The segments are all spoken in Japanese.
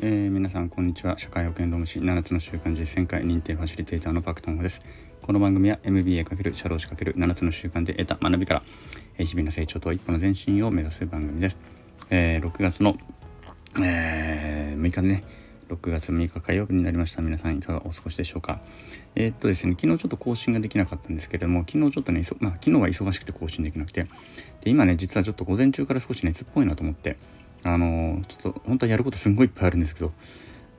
えー、皆さんこんにちは。社会保険労務士7つの習慣実践会認定ファシリテーターのパクトンホです。この番組は MBA× 社労士 ×7 つの習慣で得た学びから、日々の成長と一歩の前進を目指す番組です、えー、6月の、えー、6日でね。6月6日火曜日になりました。皆さんいかがお過ごしでしょうか。えー、っとですね昨日ちょっと更新ができなかったんですけれども昨日ちょっとねまあ、昨日は忙しくて更新できなくて。で今ね実はちょっと午前中から少し熱っぽいなと思ってあのちょっと本当はやることすんごいいっぱいあるんですけど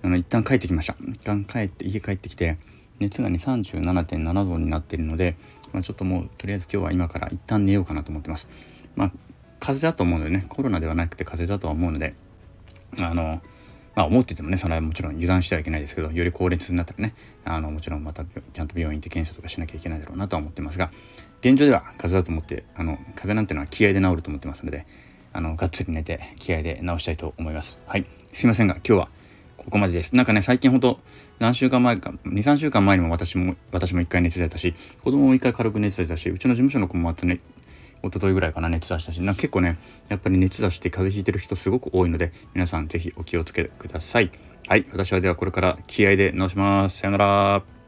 あの一旦帰ってきました。一旦帰って家帰ってきて熱がね37.7度になっているので、まあ、ちょっともうとりあえず今日は今から一旦寝ようかなと思ってます。まあ風邪だと思うのでねコロナではなくて風邪だとは思うのであのまあ思っててもねそれはもちろん油断してはいけないですけどより高熱になったらねあのもちろんまたちゃんと病院行って検査とかしなきゃいけないだろうなとは思ってますが現状では風邪だと思ってあの風邪なんてのは気合で治ると思ってますのであのがっつり寝て気合で直したいと思います。はい。すいませんが今日はここまでです。なんかね最近ほんと何週間前か23週間前にも私も私も1回熱出たし子供も1回軽く熱出たしうちの事務所の子もまたね一昨日ぐらいかな熱出したしな結構ねやっぱり熱出して風邪ひいてる人すごく多いので皆さん是非お気をつけください。はい。私はではこれから気合で直します。さよなら。